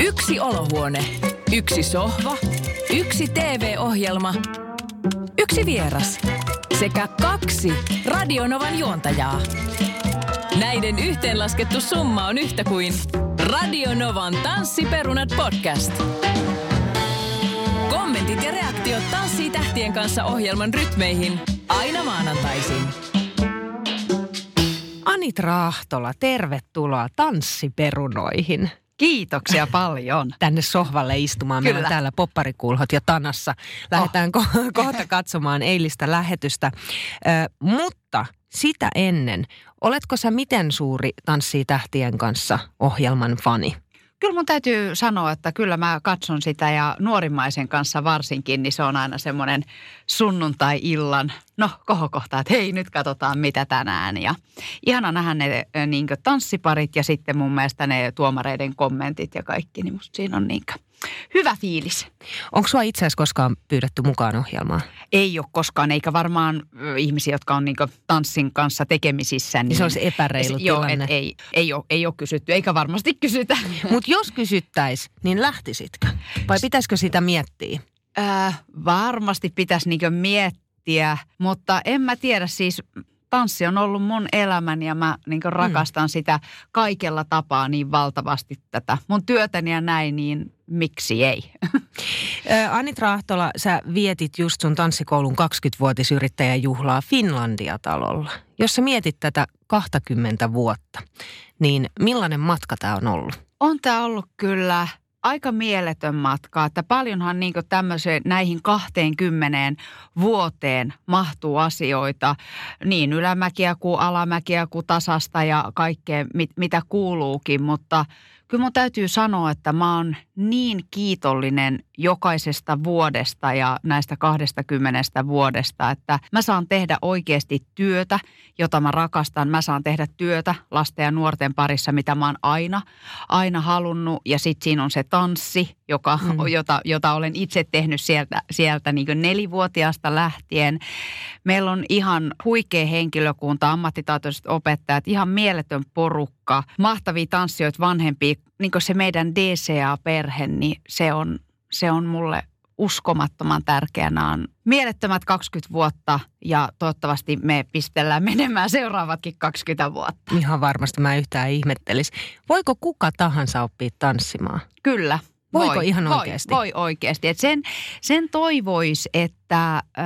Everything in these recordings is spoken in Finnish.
Yksi olohuone, yksi sohva, yksi TV-ohjelma, yksi vieras sekä kaksi Radionovan juontajaa. Näiden yhteenlaskettu summa on yhtä kuin Radionovan Tanssiperunat podcast. Kommentit ja reaktiot Tanssii tähtien kanssa ohjelman rytmeihin aina maanantaisin. Anitra Ahtola, tervetuloa tanssiperunoihin. Kiitoksia paljon. Tänne sohvalle istumaan. Meillä on Kyllä. täällä popparikulhot ja tanassa. Lähdetään Oh. ko- kohta katsomaan eilistä lähetystä. Ö, mutta sitä ennen, oletko sä miten suuri Tanssii tähtien kanssa ohjelman fani? Kyllä mun täytyy sanoa, että kyllä mä katson sitä ja nuorimmaisen kanssa varsinkin, niin se on aina semmoinen sunnuntai-illan, no kohokohta, että hei nyt katsotaan mitä tänään. Ja ihana nähdä ne niin tanssiparit ja sitten mun mielestä ne tuomareiden kommentit ja kaikki, niin musta siinä on niin hyvä fiilis. Onko sua itse asiassa koskaan pyydetty mukaan ohjelmaan? Ei ole koskaan, eikä varmaan ihmisiä, jotka on niin tanssin kanssa tekemisissä. Niin, Niin se olisi epäreilu Joo, tilanne. et ei, ei, ole, ei ole kysytty, eikä varmasti kysytä. Mutta jos kysyttäis, niin lähtisitkö? Vai pitäisikö sitä miettiä? Äh, varmasti pitäisi niinkö miettiä, mutta en mä tiedä siis tanssi on ollut mun elämäni ja mä niin rakastan sitä kaikella tapaa niin valtavasti tätä mun työtäni ja näin, niin miksi ei? Ö, Anitra Ahtola, sä vietit just sun tanssikoulun 20-vuotisyrittäjäjuhlaa Finlandia-talolla. Jos sä mietit tätä 20 vuotta, niin millainen matka tämä on ollut? On tämä ollut kyllä aika mieletön matka, että paljonhan niin tämmöiseen näihin 20 vuoteen mahtuu asioita, niin ylämäkiä kuin alamäkiä kuin tasasta ja kaikkea mit, mitä kuuluukin, mutta kyllä mun täytyy sanoa, että mä oon niin kiitollinen jokaisesta vuodesta ja näistä 20 vuodesta, että mä saan tehdä oikeasti työtä, jota mä rakastan. Mä saan tehdä työtä lasten ja nuorten parissa, mitä mä oon aina, aina halunnut. Ja sitten siinä on se tanssi, joka, mm. jota, jota olen itse tehnyt sieltä, sieltä niin nelivuotiaasta lähtien. Meillä on ihan huikea henkilökunta, ammattitaitoiset opettajat, ihan mieletön porukka, mahtavia tanssijoita, vanhempia. Niin kuin se meidän DCA-perhe, niin se on, se on mulle uskomattoman tärkeänä on mielettömät 20 vuotta ja toivottavasti me pistellään menemään seuraavatkin 20 vuotta. Ihan varmasti mä yhtään ihmettelis. Voiko kuka tahansa oppia tanssimaan? Kyllä. Voiko voi, ihan voi, oikeasti? Voi oikeasti. Et sen, sen toivoisi, että ö,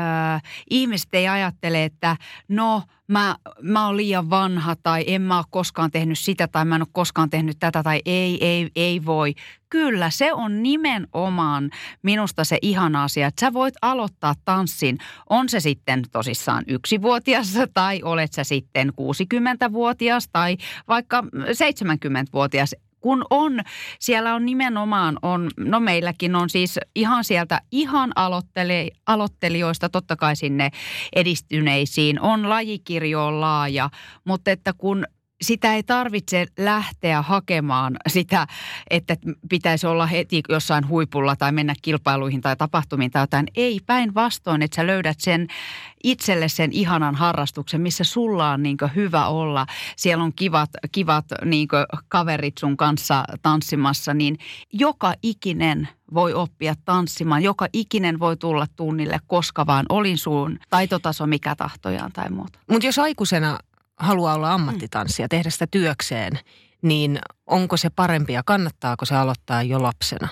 ihmiset ei ajattele, että no mä, mä oon liian vanha tai en mä ole koskaan tehnyt sitä tai mä en ole koskaan tehnyt tätä tai ei, ei, ei voi. Kyllä, se on nimenomaan minusta se ihana asia, että sä voit aloittaa tanssin. On se sitten tosissaan yksivuotias tai olet sä sitten 60-vuotias tai vaikka 70-vuotias kun on, siellä on nimenomaan, on, no meilläkin on siis ihan sieltä ihan aloitteli, aloittelijoista totta kai sinne edistyneisiin, on lajikirjo on laaja, mutta että kun sitä ei tarvitse lähteä hakemaan sitä, että pitäisi olla heti jossain huipulla tai mennä kilpailuihin tai tapahtumiin tai jotain. Ei, päinvastoin, että sä löydät sen itselle sen ihanan harrastuksen, missä sulla on niin hyvä olla. Siellä on kivat, kivat niin kaverit sun kanssa tanssimassa, niin joka ikinen voi oppia tanssimaan. Joka ikinen voi tulla tunnille koska vaan olin suun taitotaso mikä tahtojaan tai muuta. Mutta jos aikuisena haluaa olla ammattitanssija, tehdä sitä työkseen, niin onko se parempi ja kannattaako se aloittaa jo lapsena?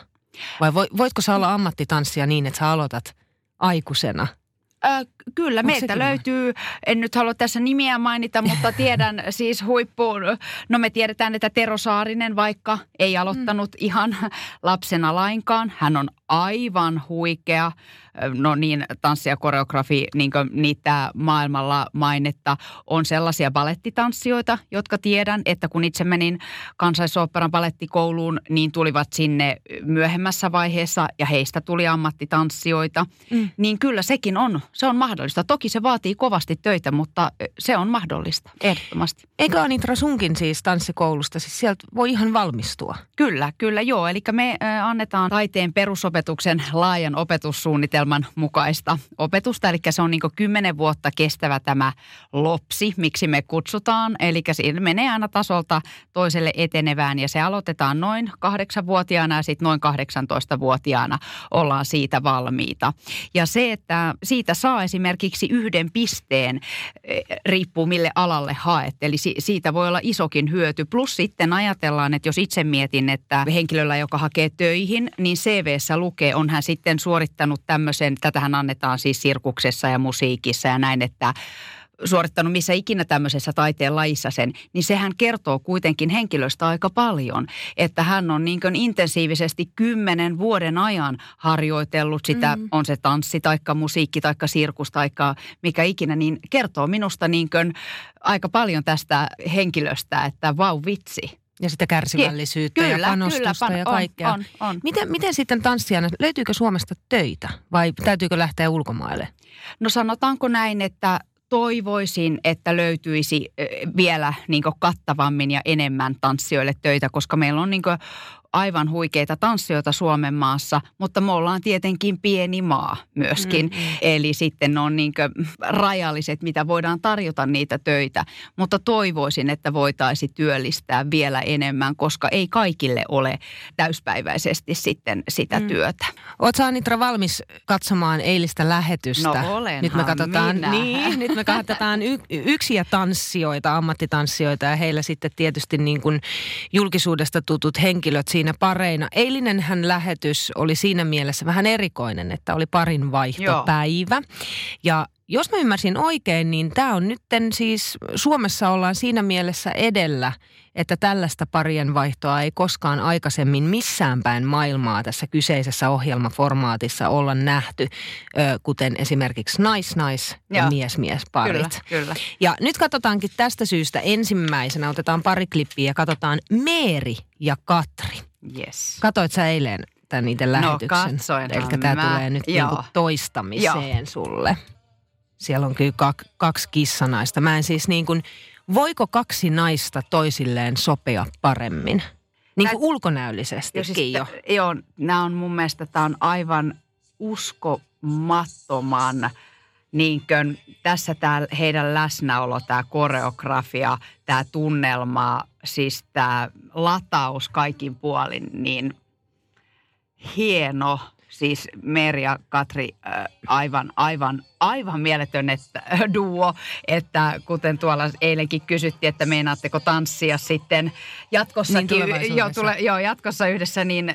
Vai voitko sä olla ammattitanssija niin, että sä aloitat aikuisena? Äh, kyllä, Onko meiltä löytyy, en nyt halua tässä nimiä mainita, mutta tiedän siis huippuun, no me tiedetään, että Tero Saarinen vaikka ei aloittanut mm. ihan lapsena lainkaan. Hän on aivan huikea, no niin tanssi ja koreografi, niin niitä maailmalla mainetta, on sellaisia balettitanssijoita, jotka tiedän, että kun itse menin kansallisoopperan balettikouluun, niin tulivat sinne myöhemmässä vaiheessa ja heistä tuli ammattitanssijoita. Mm. Niin kyllä sekin on, se on mahdollista. Toki se vaatii kovasti töitä, mutta se on mahdollista, ehdottomasti. Eikö Anitra sunkin siis tanssikoulusta, siis sieltä voi ihan valmistua? Kyllä, kyllä joo. Eli me annetaan taiteen perusopetuksen laajan opetussuunnitelman mukaista opetusta. Eli se on niin kymmenen vuotta kestävä tämä lopsi, miksi me kutsutaan. Eli siinä menee aina tasolta toiselle etenevään ja se aloitetaan noin kahdeksanvuotiaana ja sitten noin 18-vuotiaana ollaan siitä valmiita. Ja se, että siitä saa esimerkiksi yhden pisteen, riippuu mille alalle haet. Eli siitä voi olla isokin hyöty. Plus sitten ajatellaan, että jos itse mietin, että henkilöllä, joka hakee töihin, niin CVssä lukee, on hän sitten suorittanut tämmöisen, tätähän annetaan siis sirkuksessa ja musiikissa ja näin, että suorittanut missä ikinä tämmöisessä taiteen lajissa sen, niin sehän kertoo kuitenkin henkilöstä aika paljon. Että hän on niin intensiivisesti kymmenen vuoden ajan harjoitellut sitä, mm. on se tanssi taikka musiikki taikka sirkus taikka mikä ikinä, niin kertoo minusta niin aika paljon tästä henkilöstä, että vau vitsi. Ja sitä kärsivällisyyttä kyllä, ja panostusta kyllä, ja kaikkea. On, on, on. Miten, miten sitten tanssijana, löytyykö Suomesta töitä vai täytyykö lähteä ulkomaille? No sanotaanko näin, että toivoisin, että löytyisi vielä niin kattavammin ja enemmän tanssijoille töitä, koska meillä on niin aivan huikeita tanssijoita Suomen maassa, mutta me ollaan tietenkin pieni maa myöskin. Mm-hmm. Eli sitten on niin rajalliset, mitä voidaan tarjota niitä töitä. Mutta toivoisin, että voitaisiin työllistää vielä enemmän, koska ei kaikille ole täyspäiväisesti sitten sitä mm. työtä. Oletko Anitra valmis katsomaan eilistä lähetystä? No olenhan nyt me katsotaan, minä. Niin, nyt me katsotaan y- yksiä tanssijoita, ammattitanssijoita ja heillä sitten tietysti niin kuin julkisuudesta tutut henkilöt siinä pareina. Eilinen hän lähetys oli siinä mielessä vähän erikoinen, että oli parin vaihtopäivä. Joo. Ja jos mä ymmärsin oikein, niin tämä on nytten siis, Suomessa ollaan siinä mielessä edellä, että tällaista parien vaihtoa ei koskaan aikaisemmin missään päin maailmaa tässä kyseisessä ohjelmaformaatissa olla nähty, kuten esimerkiksi nais-nais ja mies-mies-parit. Kyllä, kyllä. Ja nyt katsotaankin tästä syystä ensimmäisenä, otetaan pari klippiä ja katsotaan Meeri ja Katri. Yes. Katoit sä eilen tämän itse no, lähetyksen? No katsoin. Eli tämä tulee nyt niinku toistamiseen Joo. sulle. Siellä on kyllä kak, kaksi kissanaista. Mä en siis niin kuin, voiko kaksi naista toisilleen sopea paremmin? Niin kuin ulkonäöllisesti siis, jo. Joo, nämä on mun mielestä, tämä on aivan uskomattoman niin kuin, tässä tämä heidän läsnäolo, tämä koreografia, tämä tunnelma, siis tämä lataus kaikin puolin, niin hieno. Siis Meri ja Katri aivan, aivan, aivan mieletön että, duo, että kuten tuolla eilenkin kysyttiin, että meinaatteko tanssia sitten jatkossakin, niin jo, tule, joo, jatkossa yhdessä, niin,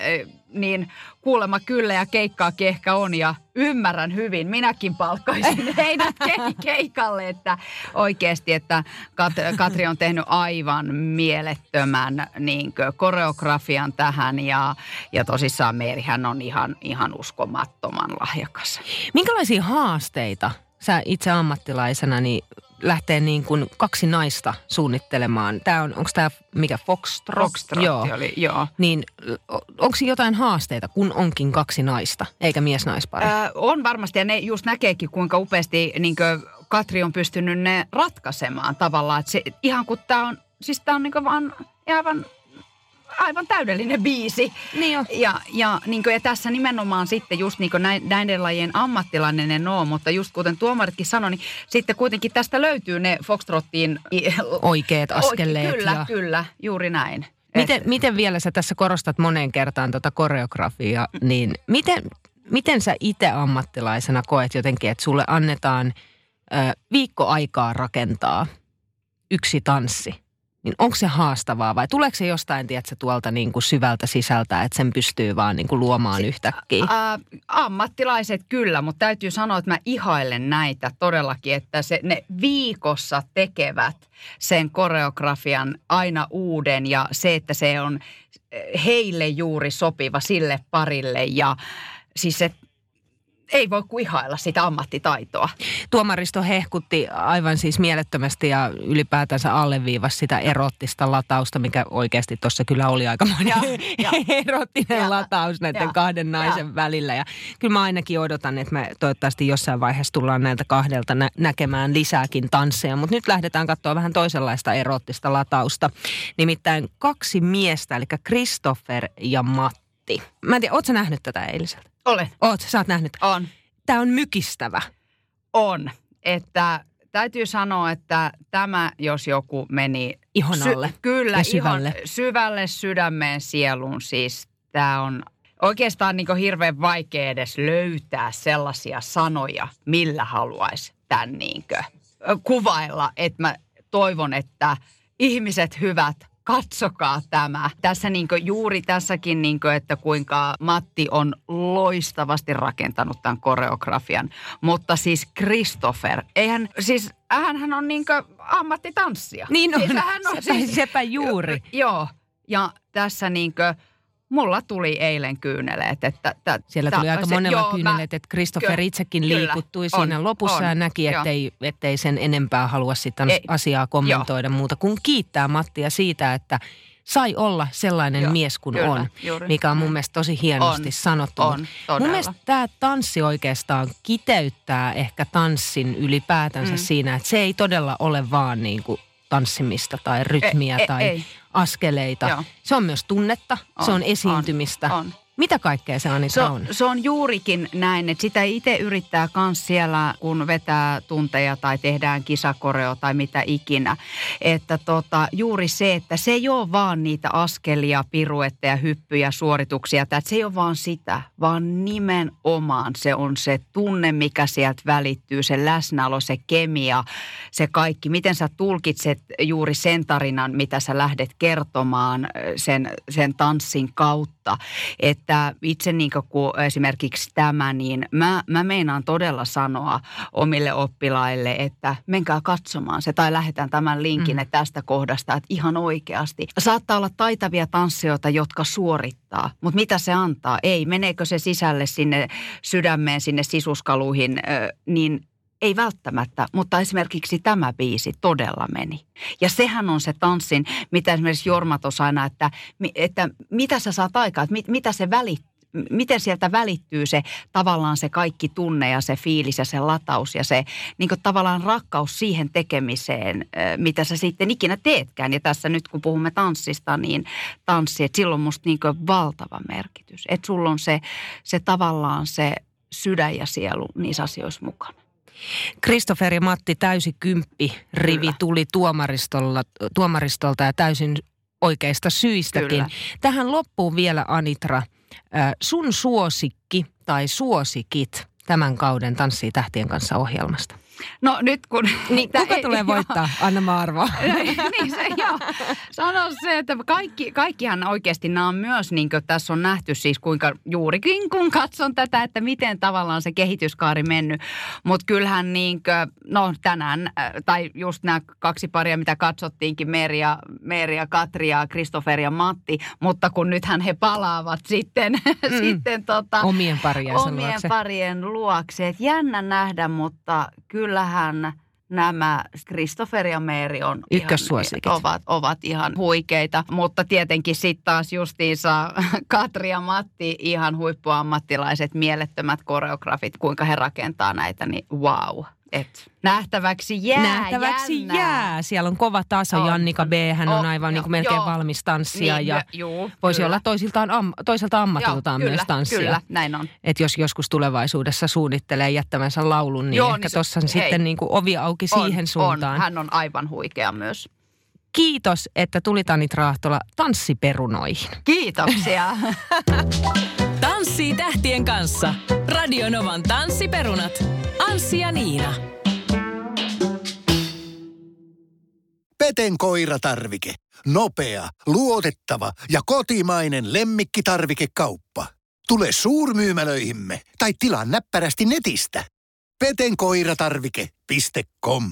niin kuulemma kyllä ja keikkaakin ehkä on ja ymmärrän hyvin. Minäkin palkkaisin heidät ke- keikalle, että oikeasti, että Kat- Katri on tehnyt aivan mielettömän niin koreografian tähän ja, ja tosissaan Meerihän on ihan, ihan uskomattoman lahjakas. Minkälaisia haasteita sä itse ammattilaisena niin lähtee niin kuin kaksi naista suunnittelemaan. Tämä on, onko tämä mikä Foxtrot? Foxtrot joo. oli, joo. Niin onko jotain haasteita, kun onkin kaksi naista, eikä mies-naispari? Öö, on varmasti ja ne just näkeekin, kuinka upeasti niin Katri on pystynyt ne ratkaisemaan tavallaan. Että se, ihan kun tämä on, siis tämä on niin vaan aivan aivan täydellinen biisi. Niin jo. Ja, ja, niin kuin, ja tässä nimenomaan sitten just niin kuin näiden lajien ammattilainen en ole, mutta just kuten tuomaritkin sanoi, niin sitten kuitenkin tästä löytyy ne Foxtrottiin oikeat askeleet. Oike, kyllä, ja... kyllä, juuri näin. Miten, miten vielä sä tässä korostat moneen kertaan tuota koreografiaa, niin miten, miten sä itse ammattilaisena koet jotenkin, että sulle annetaan ö, viikko aikaa rakentaa yksi tanssi? Niin onko se haastavaa vai tuleeko se jostain, tiedätkö, tuolta niin kuin syvältä sisältä, että sen pystyy vaan niin kuin luomaan yhtäkkiä? Ä, ammattilaiset kyllä, mutta täytyy sanoa, että mä ihailen näitä todellakin, että se, ne viikossa tekevät sen koreografian aina uuden ja se, että se on heille juuri sopiva sille parille ja siis se ei voi kuin ihailla sitä ammattitaitoa. Tuomaristo hehkutti aivan siis mielettömästi ja ylipäätänsä alleviivasi sitä erottista latausta, mikä oikeasti tuossa kyllä oli aikamoinen Ja, ja. erottinen Ja, lataus näiden ja, kahden naisen ja. välillä. Ja kyllä mä ainakin odotan, että me toivottavasti jossain vaiheessa tullaan näiltä kahdelta nä- näkemään lisääkin tansseja. Mutta nyt lähdetään katsoa vähän toisenlaista erottista latausta. Nimittäin kaksi miestä, eli Christopher ja Matti. Mä en tiedä, ootko sä nähnyt tätä eiliseltä? Olen. Oot, sä oot nähnyt. On. Tämä on mykistävä. On. Että täytyy sanoa, että tämä, jos joku meni... Ihon alle kyllä, ja syvälle. Ihon, syvälle sydämeen sieluun. Siis tämä on oikeastaan niin hirveän vaikea edes löytää sellaisia sanoja, millä haluaisi tämän niinkö kuvailla. Että mä toivon, että ihmiset hyvät, katsokaa tämä. Tässä niinkö, juuri tässäkin, niinkö, että kuinka Matti on loistavasti rakentanut tämän koreografian. Mutta siis Christopher, eihän, siis hän on niinkö ammattitanssija. Niin on. Siis hän on Sepä- sepä juuri. Joo, ja tässä niinkö, mulla tuli eilen kyyneleet. Että, että, Siellä tuli aika se- monella joo, kyyneleet, että Christopher kyllä, itsekin kyllä, liikuttui on, siinä lopussa on, ja näki, ettei, ettei sen enempää halua sitten Ei, asiaa kommentoida muuta kuin kiittää Mattia siitä, että sai olla sellainen Joo, mies kuin kyllä, on, juuri mikä on mun mielestä tosi hienosti On, sanottu. on, todella. Mun mielestä tämä tanssi oikeastaan kiteyttää ehkä tanssin ylipäätänsä Mm. siinä, että se ei todella ole vaan niin kuin tanssimista tai rytmiä Ei, ei, tai ei. askeleita. Joo. Se on myös tunnetta, se On, on esiintymistä. on, on. Mitä kaikkea se Anita Se, on? se on juurikin näin, että sitä itse yrittää myös siellä, kun vetää tunteja tai tehdään kisakoreo tai mitä ikinä. Että tota, juuri se, että se ei ole vaan niitä askelia, piruetteja, hyppyjä, suorituksia. Että se ei ole vaan sitä, vaan nimenomaan se on se tunne, mikä sieltä välittyy, se läsnäolo, se kemia, se kaikki. Miten sä tulkitset juuri sen tarinan, mitä sä lähdet kertomaan sen, sen tanssin kautta. Että itse niin kuin esimerkiksi tämä, niin mä, mä meinaan todella sanoa omille oppilaille, että menkää katsomaan se tai lähetään tämän linkin mm. tästä kohdasta, että ihan oikeasti. Saattaa olla taitavia tanssijoita, jotka suorittaa, mutta mitä se antaa? Ei, meneekö se sisälle sinne sydämeen, sinne sisuskaluihin, niin ei välttämättä, mutta esimerkiksi tämä biisi todella meni. Ja sehän on se tanssin, mitä esimerkiksi Jorma tuossa aina, että, että mitä sä saat aikaa, että mit, mitä se välittää miten sieltä välittyy se tavallaan se kaikki tunne ja se fiilis ja se lataus ja se niin tavallaan rakkaus siihen tekemiseen, mitä sä sitten ikinä teetkään. Ja tässä nyt kun puhumme tanssista, niin tanssi, että sillä on musta niin valtava merkitys. Että sulla on se, se tavallaan se sydän ja sielu niissä asioissa mukana. Christopher ja Matti täysi kymppi rivi Kyllä. tuli tuomaristolla, tuomaristolta ja täysin oikeista syistäkin. Kyllä. Tähän loppuun vielä Anitra, sun suosikki tai suosikit tämän kauden Tanssii tähtien kanssa ohjelmasta. No nyt kun... Niin, kuka ei- tulee joo. voittaa? Anna mä arvoa. niin se, joo. Sano se, että kaikki, kaikkihan oikeasti nämä on myös, niin kuin tässä on nähty siis kuinka juurikin kun katson tätä, että miten tavallaan se kehityskaari mennyt. Mutta kyllähän niin kuin, no tänään, äh, tai just nämä kaksi paria, mitä katsottiinkin, Meri ja, Meri ja Katri ja ja Matti, mutta kun nythän he palaavat sitten, mm. sitten tota, Omien pariensa omien luokse. parien luokse. Et jännä nähdä, mutta kyllähän nämä Christopher ja Mary on Ykkössuosikit. Ihan, ovat, ovat ihan huikeita. Mutta tietenkin sitten taas justiinsa Katri ja Matti, ihan huippuammattilaiset, mielettömät koreografit, kuinka he rakentaa näitä, niin wow. Et nähtäväksi jää, Nähtäväksi jännää. jää. Siellä on kova taso. On, Jannika B. Hän on, on, aivan joo, niin kuin melkein joo. valmis tanssia Niin, ja juu, voisi kyllä. olla toisiltaan am, toiselta ammatiltaan Joo, myös kyllä, tanssia. Kyllä, näin on. Että jos joskus tulevaisuudessa suunnittelee jättämänsä laulun, niin Joo, ehkä niin tuossa sitten niin kuin ovi auki siihen on, suuntaan. On. Hän on aivan huikea myös. Kiitos, että tulit Anit Raahtola tanssiperunoihin. Kiitoksia. Tanssii tähtien kanssa. Radionovan tanssiperunat. Anssi ja Niina. Peten koiratarvike. Nopea, luotettava ja kotimainen lemmikkitarvikekauppa. Tule suurmyymälöihimme tai tilaa näppärästi netistä. petenkoiratarvike.com